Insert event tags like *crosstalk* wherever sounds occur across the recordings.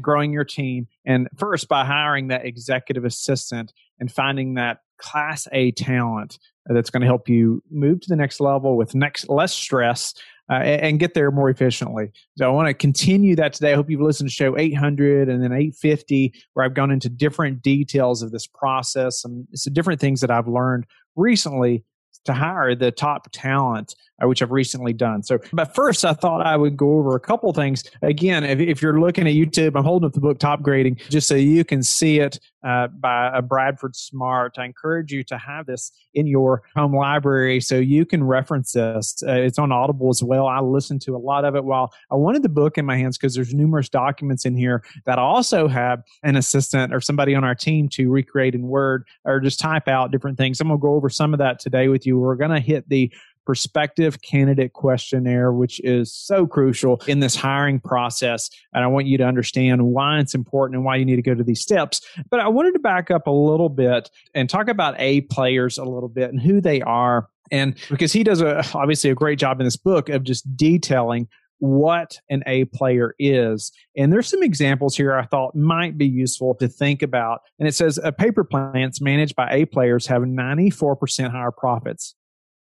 growing your team. And first, by hiring that executive assistant and finding that class A talent that's going to help you move to the next level with next less stress uh, and get there more efficiently. So I want to continue that today. I hope you've listened to show 800 and then 850, where I've gone into different details of this process and some different things that I've learned recently to hire the top talent, uh, which I've recently done. So, but first, I thought I would go over a couple things. Again, if, if you're looking at YouTube, I'm holding up the book Topgrading just so you can see it uh, by a Bradford Smart. I encourage you to have this in your home library so you can reference this. Uh, it's on Audible as well. I listened to a lot of it while I wanted the book in my hands because there's numerous documents in here that I also have an assistant or somebody on our team to recreate in Word or just type out different things. I'm going to go over some of that today with you. We're going to hit the prospective candidate questionnaire, which is so crucial in this hiring process. And I want you to understand why it's important and why you need to go to these steps. But I wanted to back up a little bit and talk about A players a little bit and who they are. And because he does a, obviously a great job in this book of just detailing what an A player is. And there's some examples here I thought might be useful to think about. And it says paper plants managed by A players have 94% higher profits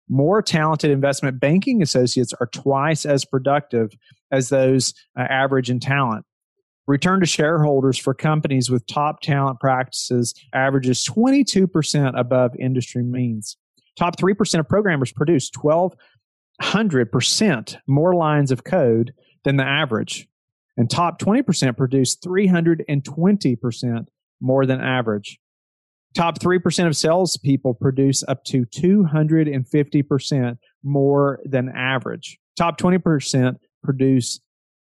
more talented investment banking associates are twice as productive as those uh, average in talent. Return to shareholders for companies with top talent practices averages 22% above industry means. Top 3% of programmers produce 1,200% more lines of code than the average. And top 20% produce 320% more than average. Top 3% of salespeople produce up to 250% more than average. Top 20% produce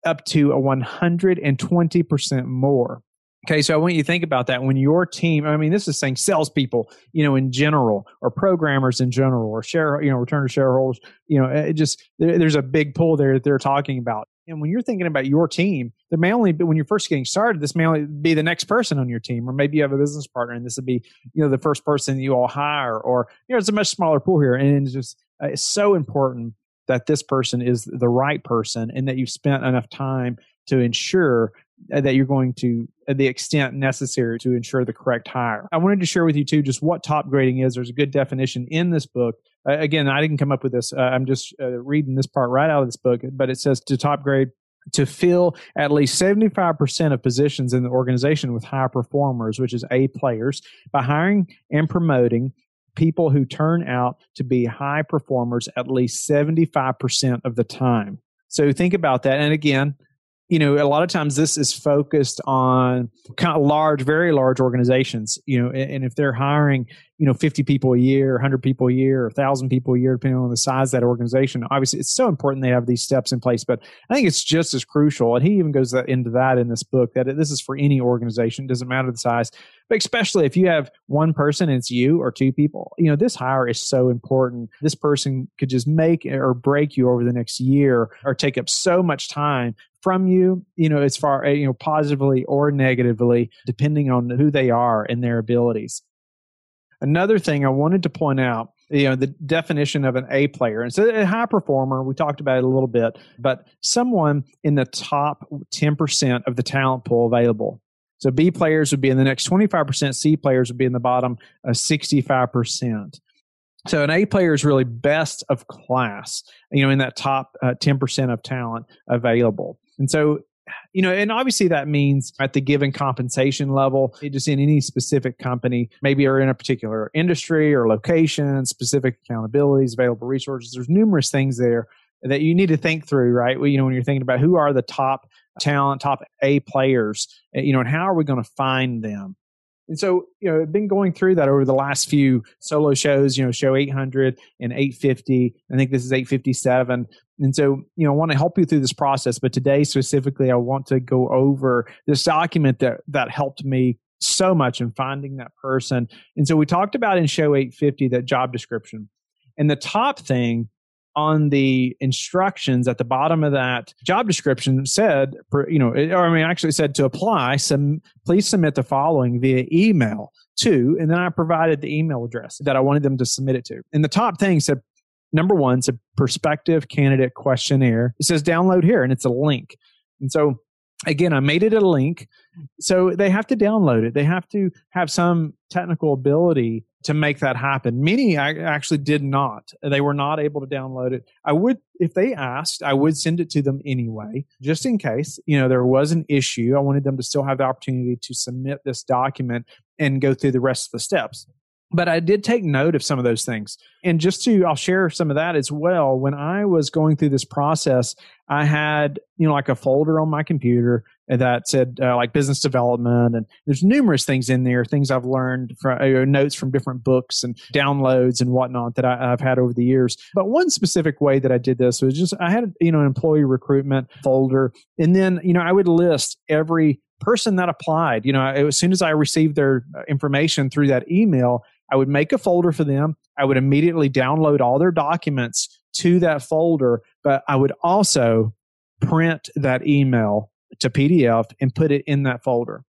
up to a 120% more. Okay, so I want you to think about that when your team, I mean, this is saying salespeople, you know, in general, or programmers in general, or share, you know, return to shareholders, you know, it just, there's a big pull there that they're talking about. And when you're thinking about your team, there may only be when you're first getting started, this may only be the next person on your team, or maybe you have a business partner and this would be, you know, the first person you all hire, or you know, it's a much smaller pool here. And it's just uh, it's so important that this person is the right person and that you've spent enough time to ensure that you're going to uh, the extent necessary to ensure the correct hire. I wanted to share with you too just what top grading is. There's a good definition in this book. Uh, again, I didn't come up with this. Uh, I'm just uh, reading this part right out of this book, but it says to top grade to fill at least 75% of positions in the organization with high performers, which is A players, by hiring and promoting people who turn out to be high performers at least 75% of the time. So think about that. And again, you know, a lot of times this is focused on kind of large, very large organizations, you know, and if they're hiring, you know, 50 people a year, 100 people a year, 1,000 people a year, depending on the size of that organization, obviously it's so important they have these steps in place. But I think it's just as crucial, and he even goes into that in this book, that this is for any organization, doesn't matter the size, but especially if you have one person it's you or two people, you know, this hire is so important. This person could just make or break you over the next year or take up so much time from you, you know, as far, you know, positively or negatively, depending on who they are and their abilities. Another thing I wanted to point out, you know, the definition of an A player. And so a high performer, we talked about it a little bit, but someone in the top 10% of the talent pool available. So B players would be in the next 25%, C players would be in the bottom uh, 65%. So an A player is really best of class, you know, in that top uh, 10% of talent available. And so, you know, and obviously that means at the given compensation level, just in any specific company, maybe or in a particular industry or location, specific accountabilities, available resources. There's numerous things there that you need to think through, right? You know, when you're thinking about who are the top talent, top A players, eh, you know, and how are we going to find them? And so, you know, I've been going through that over the last few solo shows, you know, show 800 and 850. I think this is 857. And so, you know, I want to help you through this process. But today specifically, I want to go over this document that, that helped me so much in finding that person. And so we talked about in show 850 that job description. And the top thing on the instructions at the bottom of that job description said, you know, or I mean, actually said to apply, some, please submit the following via email to, and then I provided the email address that I wanted them to submit it to. And the top thing said, number one, it's a prospective candidate questionnaire. It says download here, and it's a link. And so again, I made it a link. So they have to download it. They have to have some technical ability to make that happen. Many actually did not. They were not able to download it. I would, if they asked, I would send it to them anyway, just in case, you know, there was an issue. I wanted them to still have the opportunity to submit this document and go through the rest of the steps. But I did take note of some of those things. And just to, I'll share some of that as well. When I was going through this process, I had, you know, like a folder on my computer that said uh, like business development. And there's numerous things in there, things I've learned from uh, notes from different books and downloads and whatnot that I, have had over the years. But one specific way that I did this was just, I had, you know, an employee recruitment folder. And then, you know, I would list every person that applied. You know, as soon as I received their uh, information through that email, I would make a folder for them. I would immediately download all their documents to that folder, but I would also print that email to PDF and put it in that folder.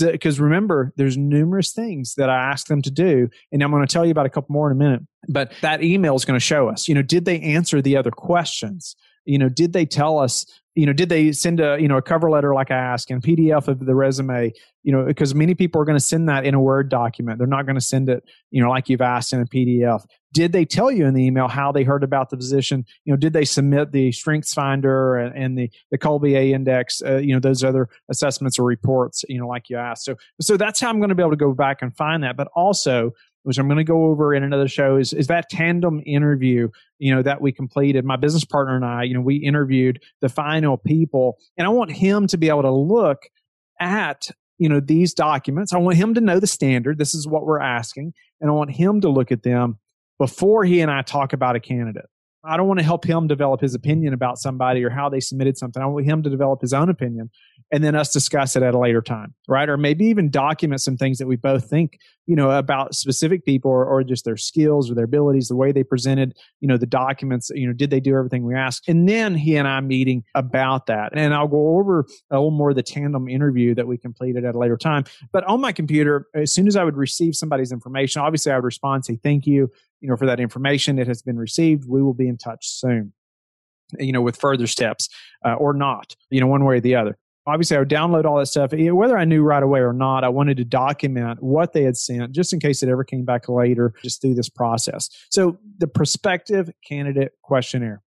Because remember, there's numerous things that I asked them to do, and I'm going to tell you about a couple more in a minute. But that email is going to show us, you know, did they answer the other questions? You know, did they tell us you know, did they send a you know a cover letter like I asked and PDF of the resume? You know, because many people are going to send that in a Word document. They're not going to send it, you know, like you've asked in a PDF. Did they tell you in the email how they heard about the position? You know, did they submit the Strengths Finder and, and the the Kolbe A Index? Uh, you know, those other assessments or reports. You know, like you asked. So so that's how I'm going to be able to go back and find that. But also which I'm going to go over in another show, is, is that tandem interview, you know, that we completed. My business partner and I, you know, we interviewed the final people, and I want him to be able to look at, you know, these documents. I want him to know the standard. This is what we're asking. And I want him to look at them before he and I talk about a candidate. I don't want to help him develop his opinion about somebody or how they submitted something. I want him to develop his own opinion and then us discuss it at a later time, right? Or maybe even document some things that we both think, you know, about specific people or, or just their skills or their abilities, the way they presented, you know, the documents, you know, did they do everything we asked? And then he and I meeting about that. And I'll go over a little more of the tandem interview that we completed at a later time. But on my computer, as soon as I would receive somebody's information, obviously I would respond, say, thank you you know, for that information. It has been received. We will be in touch soon, you know, with further steps uh, or not, you know, one way or the other. Obviously, I would download all that stuff. Whether I knew right away or not, I wanted to document what they had sent just in case it ever came back later, just through this process. So, the prospective candidate questionnaire,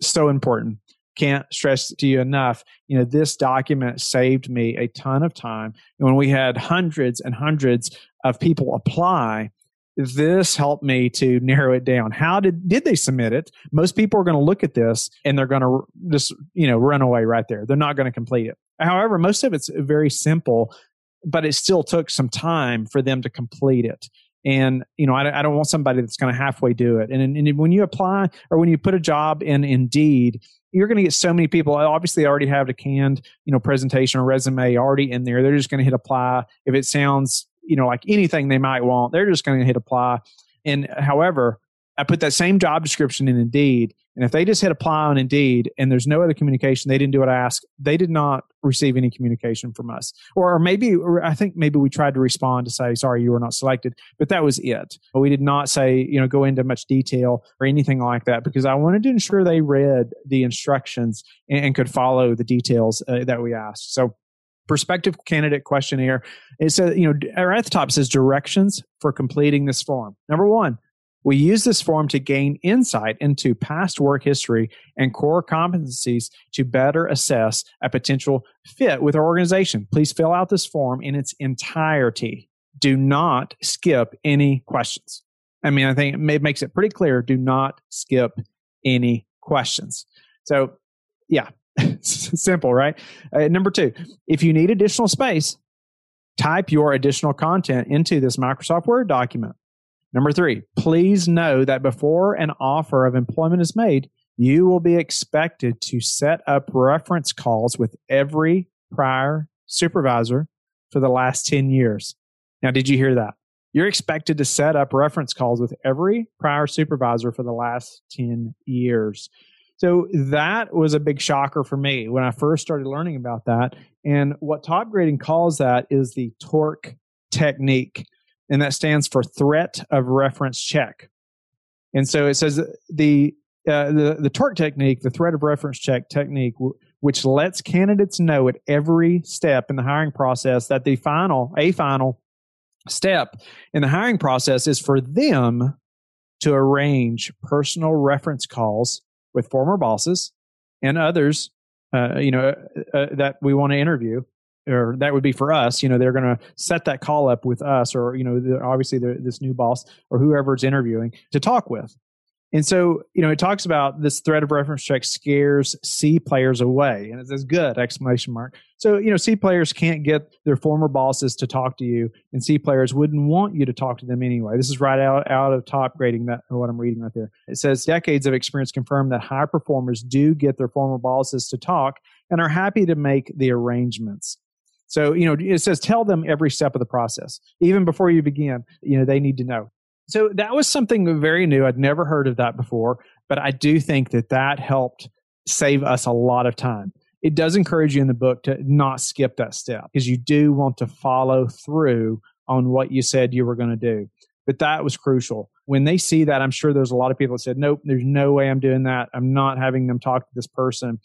so important can't stress to you enough you know this document saved me a ton of time and when we had hundreds and hundreds of people apply this helped me to narrow it down. How did did they submit it? Most people are going to look at this and they're going to just you know run away right there. They're not going to complete it. However, most of it's very simple, but it still took some time for them to complete it. And you know, I, I don't want somebody that's going to halfway do it. And, and when you apply or when you put a job in Indeed, you're going to get so many people. Obviously, already have a canned, you know, presentation or resume already in there. They're just going to hit apply. If it sounds you know, like anything they might want, they're just going to hit apply. And however, I put that same job description in Indeed. And if they just hit apply on Indeed and there's no other communication, they didn't do what I asked, they did not receive any communication from us. Or, maybe, or I think maybe we tried to respond to say, sorry, you were not selected, but that was it. But we did not say, you know, go into much detail or anything like that because I wanted to ensure they read the instructions and, and could follow the details uh, that we asked. So prospective candidate questionnaire. It says, you know, right at the top says directions for completing this form. Number one, we use this form to gain insight into past work history and core competencies to better assess a potential fit with our organization. Please fill out this form in its entirety. Do not skip any questions. I mean, I think it makes it pretty clear. Do not skip any questions. So, yeah, *laughs* Simple, right? Uh, number two, if you need additional space, type your additional content into this Microsoft Word document. Number three, please know that before an offer of employment is made, you will be expected to set up reference calls with every prior supervisor for the last 10 years. Now, did you hear that? You're expected to set up reference calls with every prior supervisor for the last 10 years. So that was a big shocker for me when I first started learning about that. And what top grading calls that is the TORC technique, and that stands for threat of reference check. And so it says the uh, the the TORC technique, the threat of reference check technique, which lets candidates know at every step in the hiring process that the final a final step in the hiring process is for them to arrange personal reference calls with former bosses and others, uh, you know, uh, uh that we want to interview, or that would be for us. You know, they're going to set that call up with us, or you know, obviously this new boss or whoever's interviewing to talk with. And so, you know, it talks about this threat of reference check scares C players away. And it says good exclamation mark. So, you know, C players can't get their former bosses to talk to you, and C players wouldn't want you to talk to them anyway. This is right out, out of top grading that what I'm reading right there. It says decades of experience confirm that high performers do get their former bosses to talk and are happy to make the arrangements. So, you know, it says tell them every step of the process. Even before you begin, you know, they need to know. So that was something very new. I'd never heard of that before, but I do think that that helped save us a lot of time. It does encourage you in the book to not skip that step because you do want to follow through on what you said you were going to do. But that was crucial. When they see that, I'm sure there's a lot of people that said, nope, there's no way I'm doing that. I'm not having them talk to this person,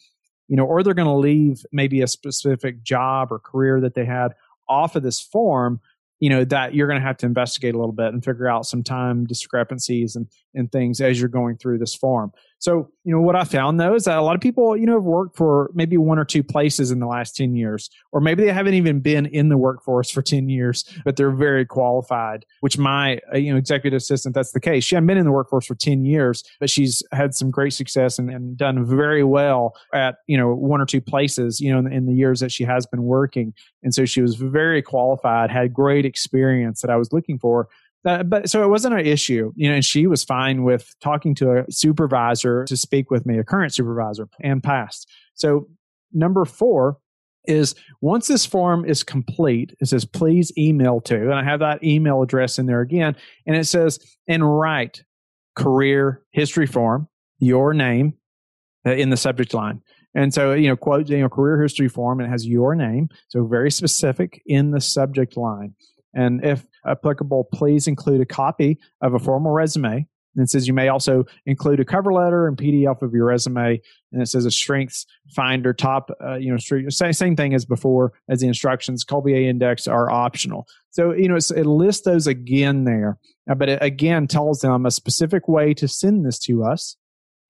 you know, or they're going to leave maybe a specific job or career that they had off of this form you know that you're going to have to investigate a little bit and figure out some time discrepancies and and things as you're going through this form so, you know, what I found though is that a lot of people, you know, have worked for maybe one or two places in the last 10 years, or maybe they haven't even been in the workforce for 10 years, but they're very qualified, which my, uh, you know, executive assistant, that's the case. She hadn't been in the workforce for 10 years, but she's had some great success and, and done very well at, you know, one or two places, you know, in, in the years that she has been working. And so she was very qualified, had great experience that I was looking for uh, but so it wasn't an issue, you know, and she was fine with talking to a supervisor to speak with me, a current supervisor and past. So number four is once this form is complete, it says please email to, and I have that email address in there again, and it says and write career history form, your name uh, in the subject line. And so, you know, quote, you know, career history form, and it has your name. So very specific in the subject line. And if applicable, please include a copy of a formal resume. And it says you may also include a cover letter and PDF of your resume. And it says a strengths finder top, uh, you know, same, same thing as before as the instructions. Kolbe index are optional. So, you know, it lists those again there, uh, but it again tells them a specific way to send this to us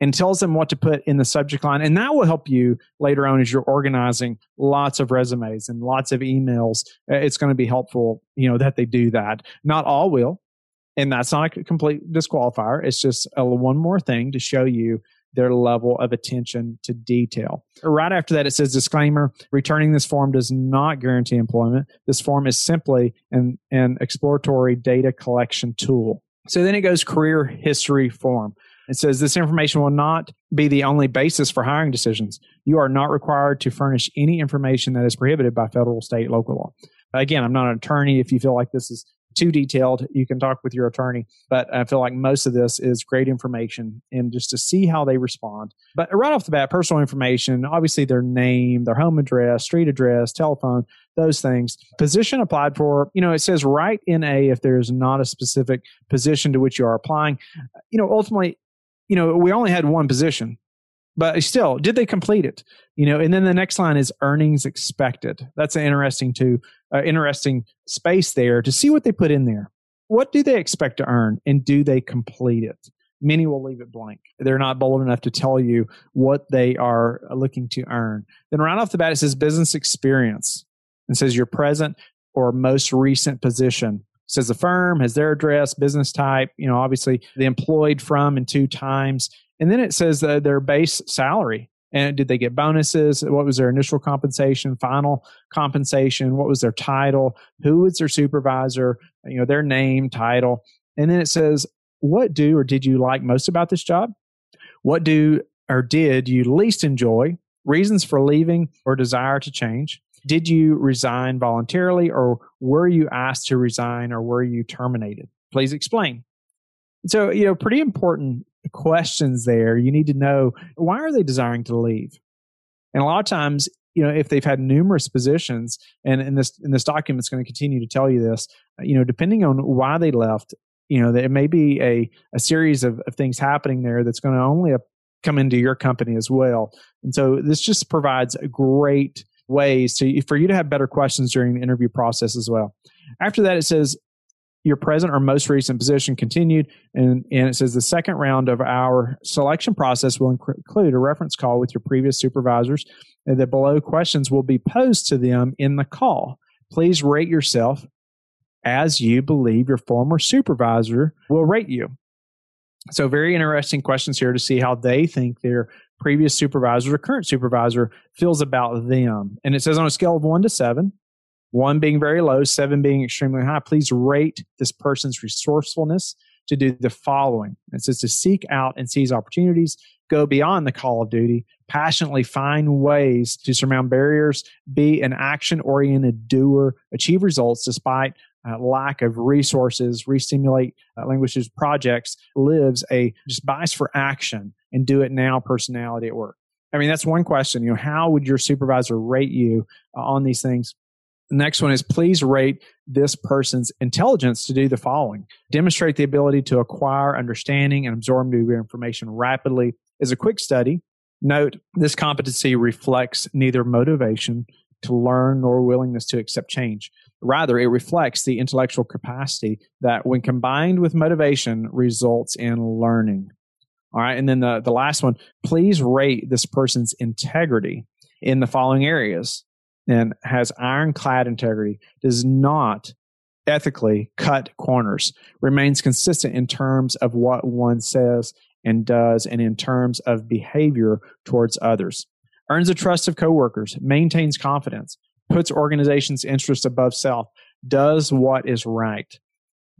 and tells them what to put in the subject line. And that will help you later on as you're organizing lots of resumes and lots of emails. Uh, it's going to be helpful, you know, that they do that. Not all will. And that's not a complete disqualifier. It's just a, one more thing to show you their level of attention to detail. Right after that, it says disclaimer returning this form does not guarantee employment. This form is simply an, an exploratory data collection tool. So then it goes career history form. It says this information will not be the only basis for hiring decisions. You are not required to furnish any information that is prohibited by federal, state, local law. Again, I'm not an attorney. If you feel like this is too detailed, you can talk with your attorney. But I feel like most of this is great information and just to see how they respond. But right off the bat, personal information, obviously their name, their home address, street address, telephone, those things. Position applied for, you know, it says write in A if there's not a specific position to which you are applying. You know, ultimately, you know, we only had one position, but still, did they complete it? You know, and then the next line is earnings expected. That's an interesting to uh, interesting space there to see what they put in there. What do they expect to earn, and do they complete it? Many will leave it blank. They're not bold enough to tell you what they are looking to earn. Then right off the bat, it says business experience and says your present or most recent position says the firm has their address, business type, you know, obviously the employed from and two times. And then it says uh, their base salary. And did they get bonuses? What was their initial compensation, final compensation? What was their title? Who was their supervisor? You know, their name, title. And then it says, what do or did you like most about this job? What do or did you least enjoy? Reasons for leaving or desire to change? Did you resign voluntarily or were you asked to resign or were you terminated? Please explain. So, you know, pretty important questions there. You need to know why are they desiring to leave? And a lot of times, you know, if they've had numerous positions, and in this in this document, it's going to continue to tell you this. You know, depending on why they left, you know, there may be a a series of, of things happening there that's going to only come into your company as well. And so this just provides a great ways to for you to have better questions during the interview process as well. After that, it says your present or most recent position continued. And, and it says the second round of our selection process will include a reference call with your previous supervisors. And the below questions will be posed to them in the call. Please rate yourself as you believe your former supervisor will rate you. So, very interesting questions here to see how they think their previous supervisor or current supervisor feels about them. And it says on a scale of one to seven, one being very low, seven being extremely high. Please rate this person's resourcefulness to do the following. It says to seek out and seize opportunities, go beyond the call of duty, passionately find ways to surmount barriers, be an action oriented doer, achieve results despite uh, lack of resources, restimulate uh, languages projects, lives a just bias for action and do it now personality at work. I mean, that's one question. You know, how would your supervisor rate you uh, on these things? The next one is please rate this person's intelligence to do the following demonstrate the ability to acquire understanding and absorb new information rapidly is a quick study. Note this competency reflects neither motivation to learn nor willingness to accept change. Rather, it reflects the intellectual capacity that, when combined with motivation, results in learning. All right. And then the, the last one, please rate this person's integrity in the following areas and has ironclad integrity, does not ethically cut corners, remains consistent in terms of what one says and does, and in terms of behavior towards others, earns the trust of coworkers, maintains confidence, puts organization's interests above self, does what is right,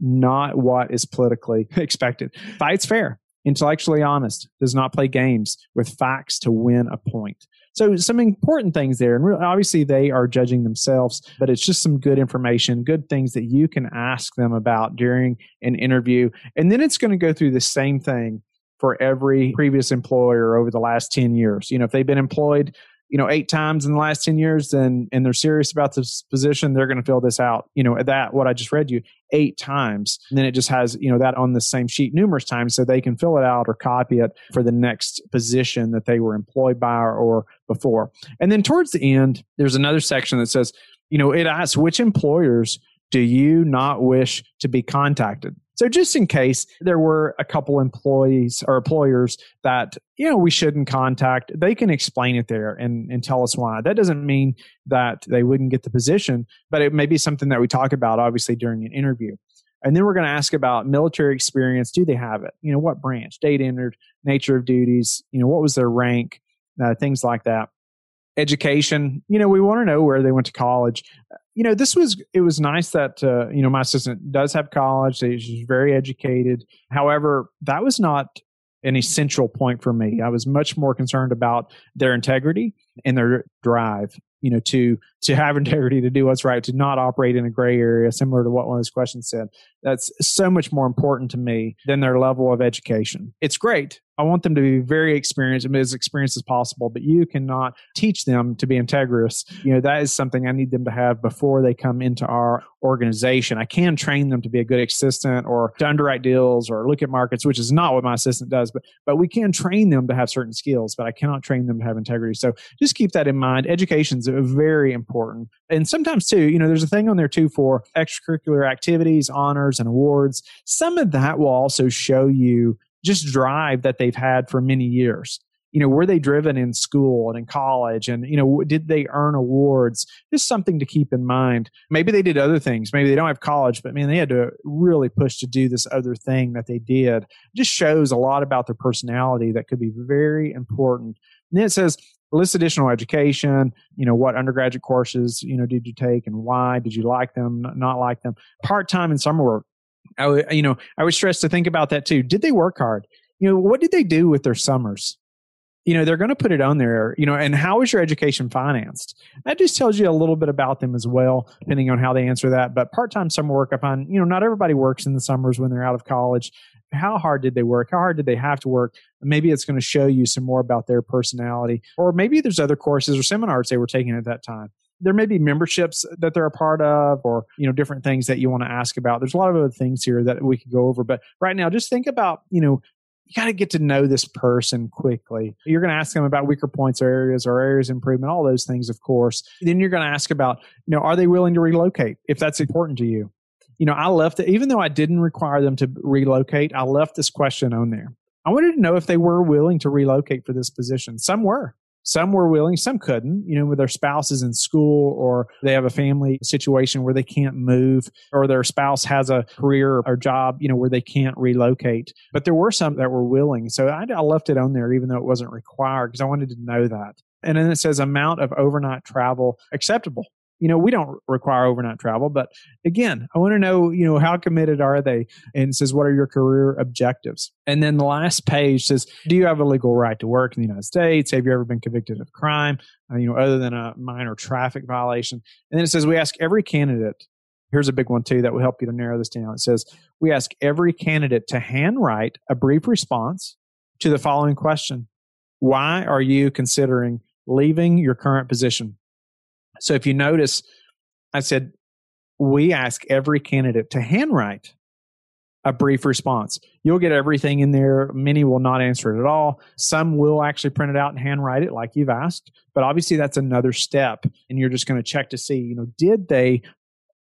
not what is politically *laughs* expected, fights fair, intellectually honest, does not play games with facts to win a point. So some important things there, and really, obviously they are judging themselves, but it's just some good information, good things that you can ask them about during an interview, and then it's going to go through the same thing for every previous employer over the last 10 years. You know, if they've been employed you know eight times in the last 10 years and and they're serious about this position they're going to fill this out. You know that what i just read you eight times. And then it just has you know that on the same sheet numerous times so they can fill it out or copy it for the next position that they were employed by or, or before. And then towards the end there's another section that says you know it asks which employers do you not wish to be contacted so just in case there were a couple employees or employers that, you know, we shouldn't contact, they can explain it there and, and tell us why. That doesn't mean that they wouldn't get the position, but it may be something that we talk about obviously during an interview. And then we're going to ask about military experience. Do they have it? You know, what branch, date entered, nature of duties, you know, what was their rank, uh, things like that education. You know we want to know where they went to college. You know this was it was nice that uh, you know my assistant does have college. She's very educated. However that was not an essential point for me. I was much more concerned about their integrity and their drive you know to to have *laughs* integrity to do what's right to not operate in a gray area similar to what one of those questions said that's so much more important to me than their level of education it's great I want them to be very experienced and as experienced as possible, but you cannot teach them to be integrous. You know, that is something I need them to have before they come into our organization. I can train them to be a good assistant or to underwrite deals or look at markets, which is not what my assistant does, but but we can train them to have certain skills, but I cannot train them to have integrity. So just keep that in mind. Education is very important. And sometimes too, you know, there's a thing on there too for extracurricular activities, honors and awards. Some of that will also show you just drive that they've had for many years. You know were they driven in school and in college? And you know did they earn awards? Just something to keep in mind. Maybe they did other things. Maybe they don't have college but man they had to really push to do this other thing that they did. It just shows a lot about their personality that could be very important. And then it says list additional education. You know, what undergraduate courses you know did you take and why? Did you like them? Not like them? Part time and summer work. I would, you know, I was stressed to think about that too. Did they work hard? You know, what did they do with their summers? you know they're going to put it on there you know and how is your education financed that just tells you a little bit about them as well depending on how they answer that but part-time summer work i find you know not everybody works in the summers when they're out of college how hard did they work how hard did they have to work maybe it's going to show you some more about their personality or maybe there's other courses or seminars they were taking at that time there may be memberships that they're a part of or you know different things that you want to ask about there's a lot of other things here that we could go over but right now just think about you know you got to get to know this person quickly. You're going to ask them about weaker points or areas or areas of improvement, all those things, of course. Then you're going to ask about, you know, are they willing to relocate if that's important to you? You know, I left it, even though I didn't require them to relocate, I left this question on there. I wanted to know if they were willing to relocate for this position. Some were. Some were willing, some couldn't, you know, with their spouses in school or they have a family situation where they can't move or their spouse has a career or job, you know, where they can't relocate. But there were some that were willing. So I, I left it on there even though it wasn't required because I wanted to know that. And then it says amount of overnight travel acceptable you know, we don't require overnight travel, but again, I want to know, you know, how committed are they? And says, what are your career objectives? And then the last page says, do you have a legal right to work in the United States? Have you ever been convicted of crime, uh, you know, other than a minor traffic violation? And then it says, we ask every candidate, here's a big one too that will help you to narrow this down. It says, we ask every candidate to handwrite a brief response to the following question Why are you considering leaving your current position? So if you notice, I said, we ask every candidate to handwrite a brief response. You'll get everything in there. Many will not answer it at all. Some will actually print it out and handwrite it like you've asked. But obviously that's another step. And you're just going to check to see, you know, did they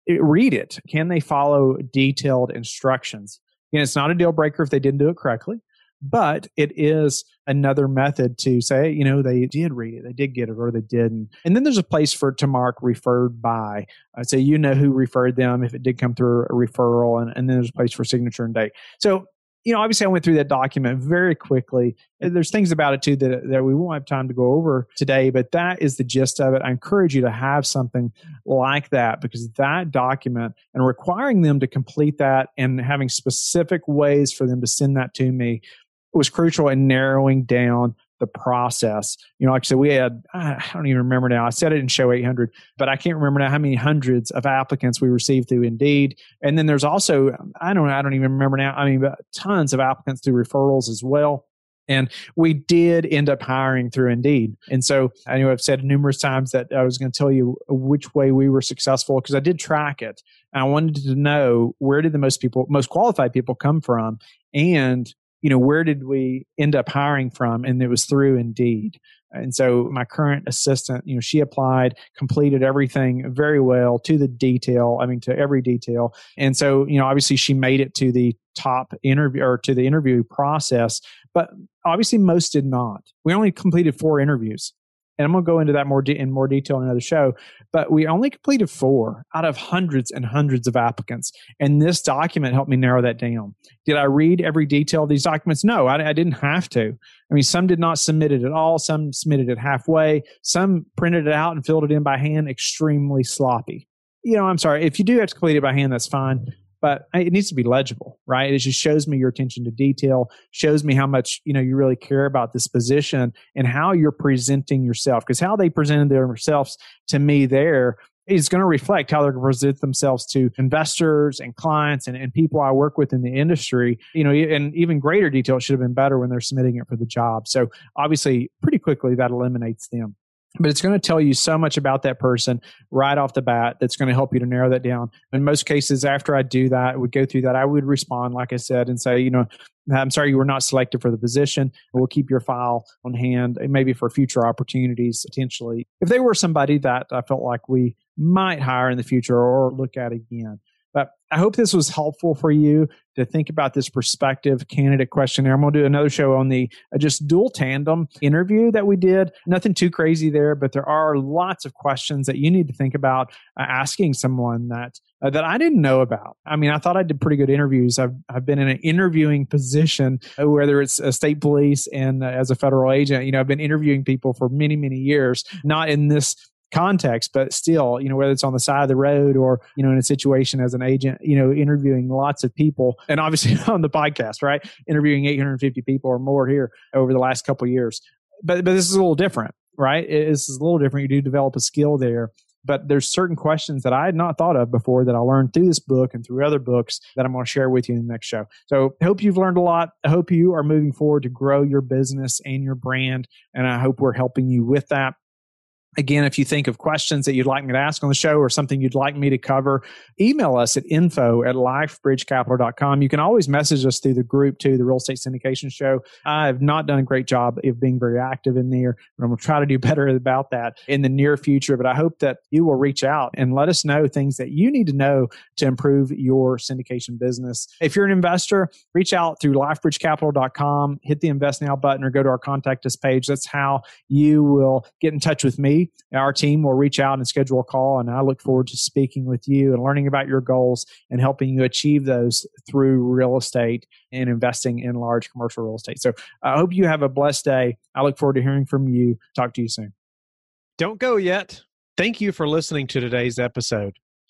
eh, read it? Can they follow detailed instructions? And it's not a deal breaker if they didn't do it correctly but it is another method to say, you know, they did read it, they did get it, or they didn't. And then there's a place for to mark referred by. Uh, so you know who referred them if it did come through a referral, and, and then there's a place for signature and date. So you know, obviously I went through that document very quickly. There's things about it too that, that we won't have time to go over today, but that is the gist of it. I encourage you to have something like that because that document and requiring them to complete that and having specific ways for them to send that to me was crucial in narrowing down the process. You know, like I said, we had, I don't even remember now. I said it in show 800, but I can't remember now how many hundreds of applicants we received through Indeed. And then there's also, I don't, I don't even remember now. I mean, tons of applicants through referrals as well. And we did end up hiring through Indeed. And so I know I've said numerous times that I was going to tell you which way we were successful because I did track it. And I wanted to know where did the most people, most qualified people come from and you know, where did we end up hiring from? And it was through Indeed. And so my current assistant, you know, she applied, completed everything very well to the detail. I mean, to every detail. And so, you know, obviously she made it to the top interview or to the interview process, but obviously most did not. We only completed four interviews and I'm going to go into that more de- in more detail in another show. But we only completed four out of hundreds and hundreds of applicants, and this document helped me narrow that down. Did I read every detail of these documents? No, I, I didn't have to. I mean, some did not submit it at all. Some submitted it halfway. Some printed it out and filled it in by hand, extremely sloppy. You know, I'm sorry. If you do have to complete it by hand, that's fine but it needs to be legible, right? It just shows me your attention to detail, shows me how much, you know, you really care about this position and how you're presenting yourself. Because how they presented themselves to me there is going to reflect how they're going to present themselves to investors and clients and, and people I work with in the industry. You know, and even greater detail should have been better when they're submitting it for the job. So obviously, pretty quickly that eliminates them but it's going to tell you so much about that person right off the bat that's going to help you to narrow that down. In most cases, after I do that, would go through that, I would respond, like I said, and say, you know, I'm sorry you were not selected for the position. We'll keep your file on hand, maybe for future opportunities potentially. If they were somebody that I felt like we might hire in the future or look at again. But I hope this was helpful for you to think about this perspective candidate questionnaire. I'm going to do another show on the uh, just dual tandem interview that we did. Nothing too crazy there, but there are lots of questions that you need to think about uh, asking someone that uh, that I didn't know about. I mean, I thought I did pretty good interviews. I've, I've been in an interviewing position, uh, whether it's a state police and uh, as a federal agent. You know, I've been interviewing people for many, many years, not in this context, but still, you know, whether it's on the side of the road or, you know, in a situation as an agent, you know, interviewing lots of people and obviously *laughs* on the podcast, right? Interviewing 850 people or more here over the last couple years. But, but this is a little different, right? This is a little different. You do develop a skill there but there's certain questions that I had not thought of before that I learned through this book and through other books that I'm going to share with you in the next show. So I hope you've learned a lot. I hope you are moving forward to grow your business and your brand. And I hope we're helping you with that. Again, if you think of questions that you'd like me to ask on the show or something you'd like me to cover, email us at info at lifebridgecapital.com. You can always message us through the group too, the Real Estate Syndication Show. I have not done a great job of being very active in there, but I'm going to try to do *laughs* better about that in the near future. But I hope that you will reach out and let us know things that you need to know to improve your syndication business. If you're an investor, reach out through lifebridgecapital.com, hit the invest now button or go to our contact us page. That's how you will get in touch with me our team will reach out and schedule a call. And I look forward to speaking with you and learning about your goals and helping you achieve those through real estate and investing in large commercial real estate. So I hope you have a blessed day. I look forward to hearing from you. Talk to you soon. Don't go yet. Thank you for listening to today's episode.